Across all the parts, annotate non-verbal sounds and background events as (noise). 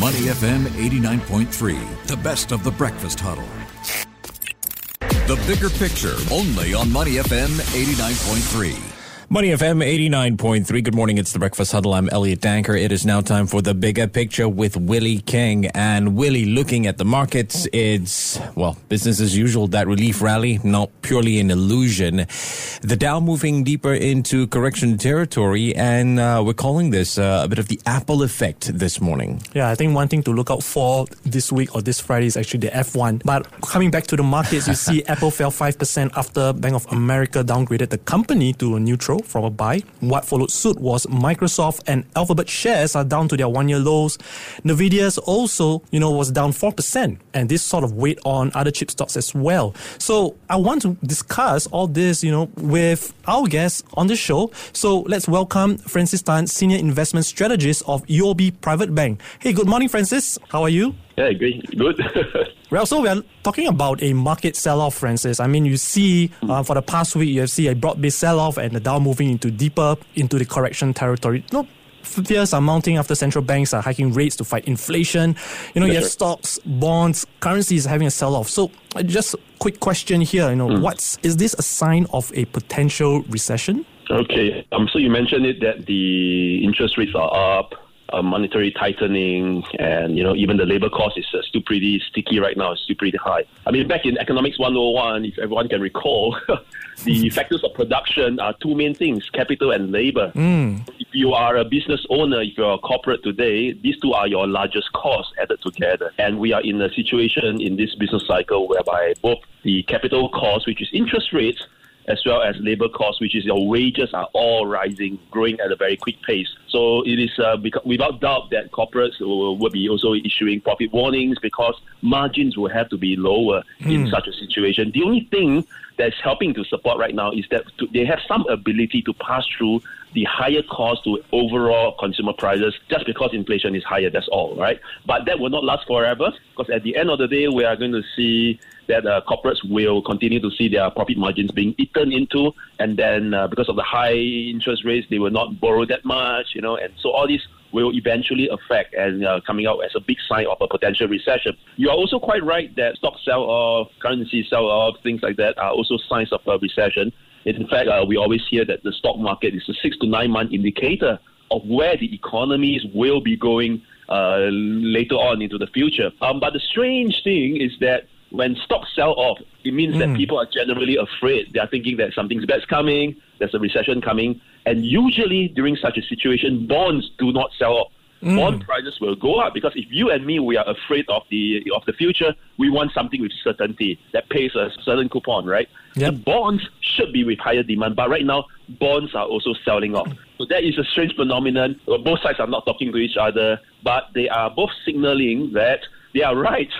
Money FM 89.3, the best of the breakfast huddle. The bigger picture, only on Money FM 89.3. Money FM 89.3. Good morning. It's the Breakfast Huddle. I'm Elliot Danker. It is now time for the bigger picture with Willie King. And Willie, looking at the markets, it's, well, business as usual. That relief rally, not purely an illusion. The Dow moving deeper into correction territory. And uh, we're calling this uh, a bit of the Apple effect this morning. Yeah, I think one thing to look out for this week or this Friday is actually the F1. But coming back to the markets, you (laughs) see Apple fell 5% after Bank of America downgraded the company to a from a buy. What followed suit was Microsoft and Alphabet shares are down to their one year lows. Nvidia's also, you know, was down 4%, and this sort of weighed on other chip stocks as well. So I want to discuss all this, you know, with our guests on the show. So let's welcome Francis Tan, Senior Investment Strategist of UOB Private Bank. Hey, good morning, Francis. How are you? Yeah, great. Good. (laughs) well, so we are talking about a market sell-off, Francis. I mean, you see uh, for the past week, you have seen a broad-based sell-off and the Dow moving into deeper into the correction territory. No, fears are mounting after central banks are hiking rates to fight inflation. You know, That's you have stocks, bonds, currencies having a sell-off. So, just a quick question here. You know, mm. what's is this a sign of a potential recession? Okay. Um. So you mentioned it that the interest rates are up uh, monetary tightening, and you know even the labor cost is uh, still pretty sticky right now. It's still pretty high. I mean, back in economics 101, if everyone can recall, (laughs) the factors of production are two main things: capital and labor. Mm. If you are a business owner, if you're a corporate today, these two are your largest costs added together. And we are in a situation in this business cycle whereby both the capital cost, which is interest rates, as well as labor costs, which is your wages, are all rising, growing at a very quick pace. So it is uh, without doubt that corporates will, will, be also issuing profit warnings because margins will have to be lower mm. in hmm. such a situation. The only thing that's helping to support right now is that they have some ability to pass through the higher cost to overall consumer prices just because inflation is higher. That's all, right? But that will not last forever because at the end of the day, we are going to see that uh, corporates will continue to see their profit margins being eaten into, and then uh, because of the high interest rates, they will not borrow that much, you know, and so all these will eventually affect and uh, coming out as a big sign of a potential recession. You are also quite right that stock sell off, currency sell off, things like that are also signs of a recession. In fact, uh, we always hear that the stock market is a six to nine month indicator of where the economies will be going uh, later on into the future. Um, but the strange thing is that when stocks sell off, it means mm. that people are generally afraid. They are thinking that something's bad's coming, there's a recession coming, and usually during such a situation, bonds do not sell off. Mm. Bond prices will go up because if you and me we are afraid of the of the future, we want something with certainty that pays a certain coupon, right? Yep. So bonds should be with higher demand, but right now bonds are also selling off. So that is a strange phenomenon. Both sides are not talking to each other, but they are both signaling that they are right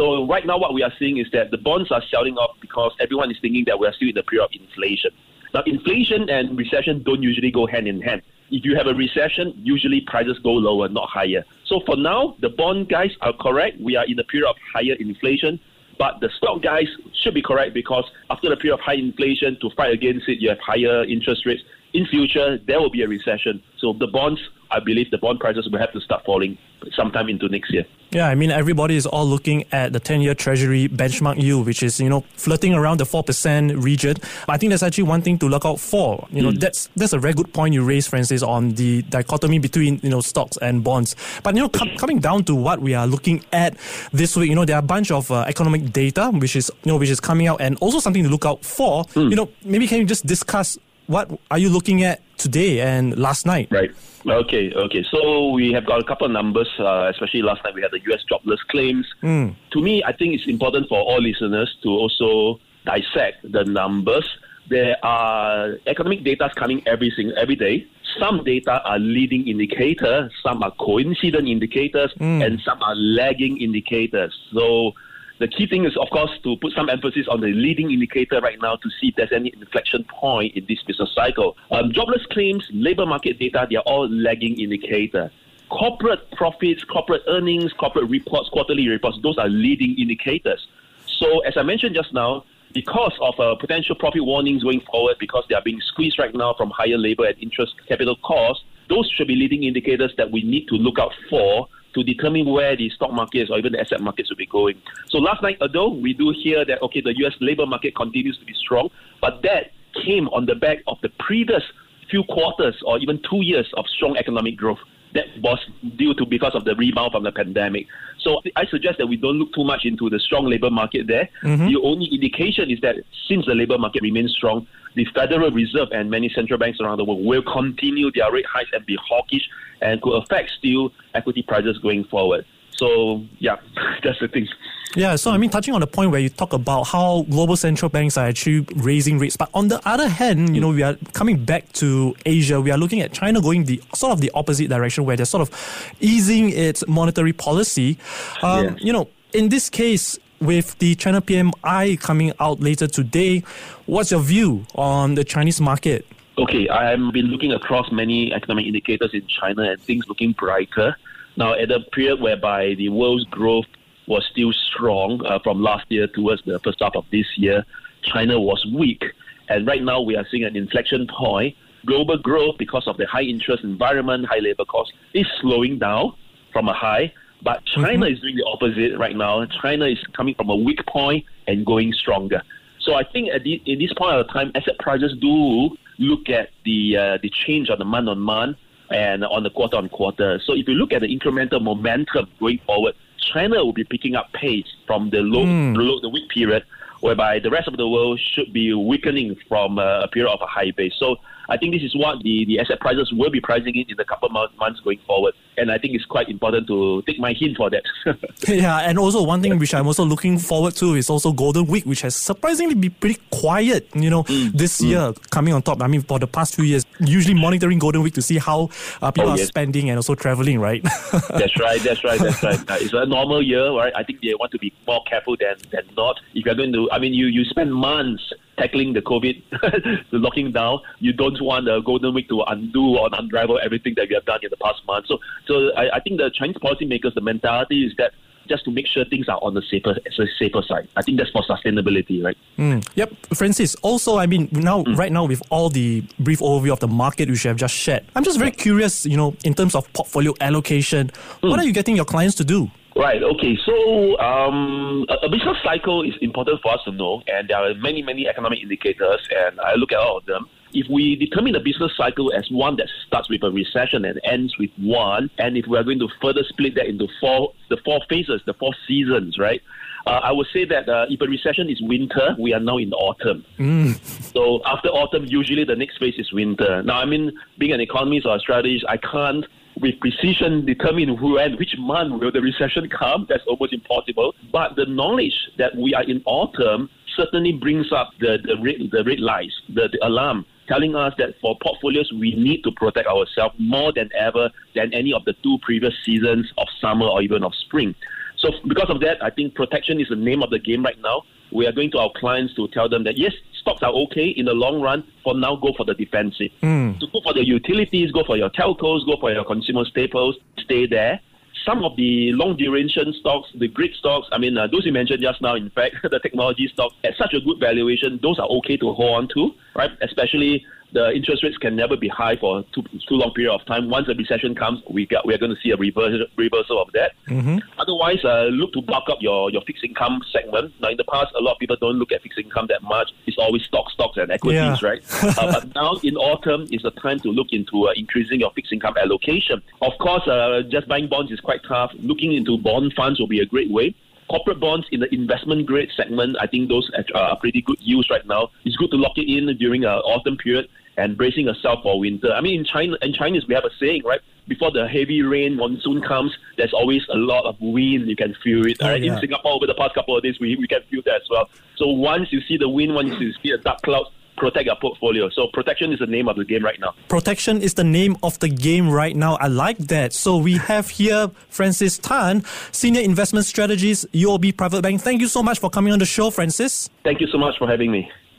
so right now, what we are seeing is that the bonds are selling off because everyone is thinking that we are still in the period of inflation. Now, inflation and recession don't usually go hand in hand. If you have a recession, usually prices go lower, not higher. So for now, the bond guys are correct. We are in a period of higher inflation. But the stock guys should be correct because after the period of high inflation, to fight against it, you have higher interest rates. In future, there will be a recession. So the bonds I believe the bond prices will have to start falling sometime into next year. Yeah, I mean everybody is all looking at the 10-year Treasury benchmark yield, which is you know flirting around the four percent region. But I think that's actually one thing to look out for. You know, mm. that's that's a very good point you raised, Francis, on the dichotomy between you know stocks and bonds. But you know, com- coming down to what we are looking at this week, you know, there are a bunch of uh, economic data which is you know which is coming out, and also something to look out for. Mm. You know, maybe can you just discuss what are you looking at today and last night? Right. Okay, okay. So we have got a couple of numbers, uh, especially last night we had the US jobless claims. Mm. To me, I think it's important for all listeners to also dissect the numbers. There are economic data coming every single every day. Some data are leading indicators, some are coincident indicators, mm. and some are lagging indicators. So the key thing is, of course, to put some emphasis on the leading indicator right now to see if there's any inflection point in this business cycle. Um, jobless claims, labor market data, they are all lagging indicator. Corporate profits, corporate earnings, corporate reports, quarterly reports, those are leading indicators. So, as I mentioned just now, because of uh, potential profit warnings going forward, because they are being squeezed right now from higher labor and interest capital costs, those should be leading indicators that we need to look out for to determine where the stock markets or even the asset markets will be going. So last night, although we do hear that okay, the U.S. labor market continues to be strong, but that came on the back of the previous few quarters or even two years of strong economic growth that was due to because of the rebound from the pandemic. So I suggest that we don't look too much into the strong labor market there. Mm-hmm. The only indication is that since the labor market remains strong, the Federal Reserve and many central banks around the world will continue their rate hikes and be hawkish and could affect still equity prices going forward. So yeah, (laughs) that's the thing. Yeah, so I mean, touching on the point where you talk about how global central banks are actually raising rates, but on the other hand, you know, we are coming back to Asia. We are looking at China going the sort of the opposite direction, where they're sort of easing its monetary policy. Um, yes. You know, in this case, with the China PMI coming out later today, what's your view on the Chinese market? Okay, I've been looking across many economic indicators in China and things looking brighter. Now, at a period whereby the world's growth was still strong uh, from last year towards the first half of this year. China was weak. And right now we are seeing an inflection point. Global growth, because of the high interest environment, high labor costs, is slowing down from a high. But China mm-hmm. is doing the opposite right now. China is coming from a weak point and going stronger. So I think at the, in this point of time, asset prices do look at the uh, the change on the month on month and on the quarter on quarter. So if you look at the incremental momentum going forward, China will be picking up pace from the low, mm. the, low the weak period, whereby the rest of the world should be weakening from uh, a period of a high base. So I think this is what the, the asset prices will be pricing in in a couple of months going forward. And I think it's quite important to take my hint for that. (laughs) yeah, and also one thing which I'm also looking forward to is also Golden Week, which has surprisingly been pretty quiet, you know, mm. this mm. year coming on top. I mean, for the past few years, usually monitoring Golden Week to see how uh, people oh, yes. are spending and also traveling, right? (laughs) that's right, that's right, that's right. Uh, it's a normal year, right? I think they want to be more careful than, than not. If you're going to, I mean, you, you spend months tackling the COVID, (laughs) the locking down. You don't want the Golden Week to undo or unravel everything that we have done in the past month. So, so I, I think the Chinese policymakers, the mentality is that just to make sure things are on the safer safer side. I think that's for sustainability, right? Mm. Yep, Francis. Also, I mean, now mm. right now with all the brief overview of the market which you have just shared, I'm just very curious. You know, in terms of portfolio allocation, mm. what are you getting your clients to do? Right. Okay. So um, a, a, business cycle is important for us to know, and there are many, many economic indicators, and I look at all of them. If we determine a business cycle as one that starts with a recession and ends with one, and if we are going to further split that into four, the four phases, the four seasons, right? Uh, I would say that uh, if a recession is winter, we are now in autumn. Mm. So after autumn, usually the next phase is winter. Now, I mean, being an economist or a strategist, I can't with precision determine when, which month will the recession come. That's almost impossible. But the knowledge that we are in autumn certainly brings up the, the, red, the red lights, the, the alarm, telling us that for portfolios, we need to protect ourselves more than ever than any of the two previous seasons of summer or even of spring. So because of that, I think protection is the name of the game right now. We are going to our clients to tell them that yes, stocks are okay in the long run. For now, go for the defensive. Mm. So go for the utilities, go for your telcos, go for your consumer staples. Stay there. Some of the long duration stocks, the great stocks, I mean, uh, those you mentioned just now, in fact, (laughs) the technology stocks at such a good valuation, those are okay to hold on to, right? Especially the interest rates can never be high for too, too long period of time. Once a recession comes, we got, we are going to see a reversal, reversal of that. Mm-hmm. Otherwise, uh, look to bulk up your, your fixed income segment. Now, in the past, a lot of people don't look at fixed income that much. It's always stocks, stocks, and equities, yeah. right? uh, but (laughs) now in autumn is the time to look into uh, increasing your fixed income allocation. Of course, uh, just buying bonds is quite tough. Looking into bond funds will be a great way corporate bonds in the investment grade segment, I think those are pretty good use right now. It's good to lock it in during an autumn period and bracing yourself for winter. I mean, in China, in Chinese, we have a saying, right? Before the heavy rain monsoon comes, there's always a lot of wind. You can feel it. Oh, right? yeah. In Singapore, over the past couple of days, we, we can feel that as well. So once you see the wind, once you see the dark clouds, protect your portfolio. So protection is the name of the game right now. Protection is the name of the game right now. I like that. So we have here Francis Tan, Senior Investment Strategist, UOB Private Bank. Thank you so much for coming on the show, Francis. Thank you so much for having me.